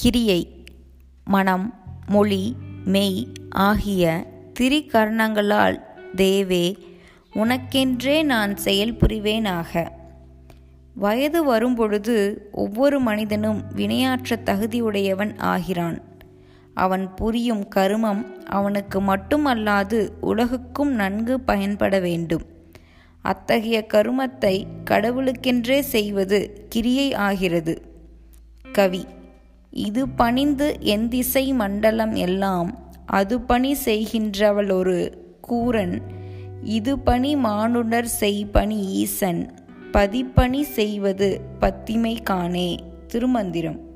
கிரியை மனம் மொழி மெய் ஆகிய திரிகரணங்களால் தேவே உனக்கென்றே நான் செயல் புரிவேனாக. வயது வரும்பொழுது ஒவ்வொரு மனிதனும் வினையாற்ற தகுதியுடையவன் ஆகிறான். அவன் புரியும் கருமம் அவனுக்கு மட்டுமல்லாது உலகுக்கும் நன்கு பயன்பட வேண்டும். அத்தகைய கருமத்தை கடவுளுக்கென்றே செய்வது கிரியை ஆகிறது. கவி இது பணிந்து எந்திசை மண்டலம் எல்லாம். அது பணி செய்கின்றவளொரு கூரன். இது பணி மானுடர் செய்பணி ஈசன். பதிப்பணி செய்வது பத்திமை காணே. திருமந்திரம்.